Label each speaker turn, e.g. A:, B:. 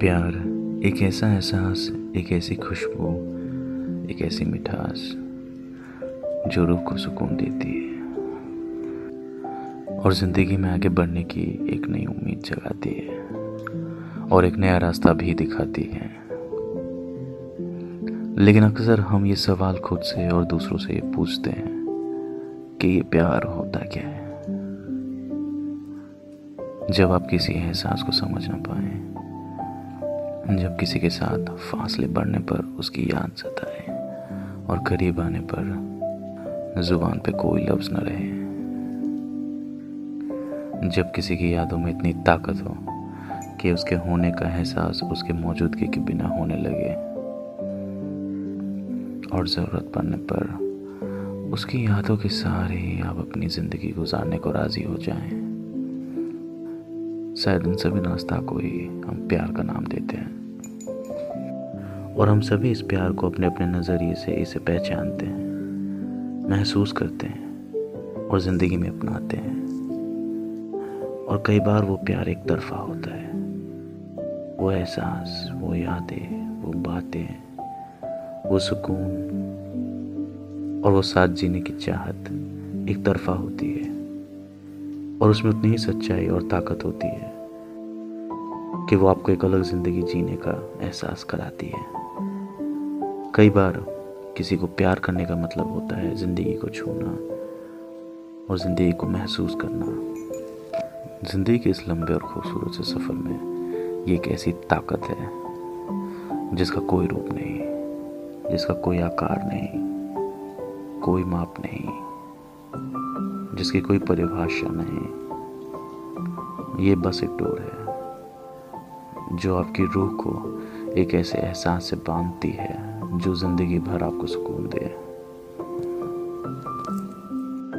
A: प्यार, एक ऐसा एहसास, एक ऐसी खुशबू, एक ऐसी मिठास जो रूह को सुकून देती है। और ज़िंदगी में आगे बढ़ने की एक नई उम्मीद जगाती है और एक नया रास्ता भी दिखाती है। लेकिन अक्सर हम ये सवाल खुद से और दूसरों से ये पूछते हैं कि ये प्यार होता क्या है? जब आप किसी एहसास को समझ ना पाए जब किसी के साथ फासले बढ़ने पर उसकी याद सताए और करीब आने पर ज़ुबान पे कोई लफ्ज न रहे। जब किसी की यादों में इतनी ताकत हो कि उसके होने का एहसास उसके मौजूदगी के बिना होने लगे और ज़रूरत पड़ने पर उसकी यादों के सारे आप अपनी ज़िंदगी गुजारने को राज़ी हो जाएँ। शायद उन सभी नाश्ता को ही हम प्यार का नाम देते हैं। और हम सभी इस प्यार को अपने अपने नज़रिए से इसे पहचानते हैं, महसूस करते हैं और ज़िंदगी में अपनाते हैं। और कई बार वो प्यार एक तरफा होता है। वो एहसास, वो यादें, वो बातें, वो सुकून और वो साथ जीने की चाहत एक तरफा होती है। और उसमें उतनी ही सच्चाई और ताकत होती है कि वो आपको एक अलग ज़िंदगी जीने का एहसास कराती है। कई बार किसी को प्यार करने का मतलब होता है ज़िंदगी को छूना और ज़िंदगी को महसूस करना। ज़िंदगी के इस लंबे और खूबसूरत से सफ़र में ये एक ऐसी ताकत है जिसका कोई रूप नहीं, जिसका कोई आकार नहीं, कोई माप नहीं। जिसकी कोई परिभाषा नहीं। ये बस एक डोर है, जो आपकी रूह को एक ऐसे एहसास से बांधती है, जो ज़िंदगी भर आपको सुकून दे।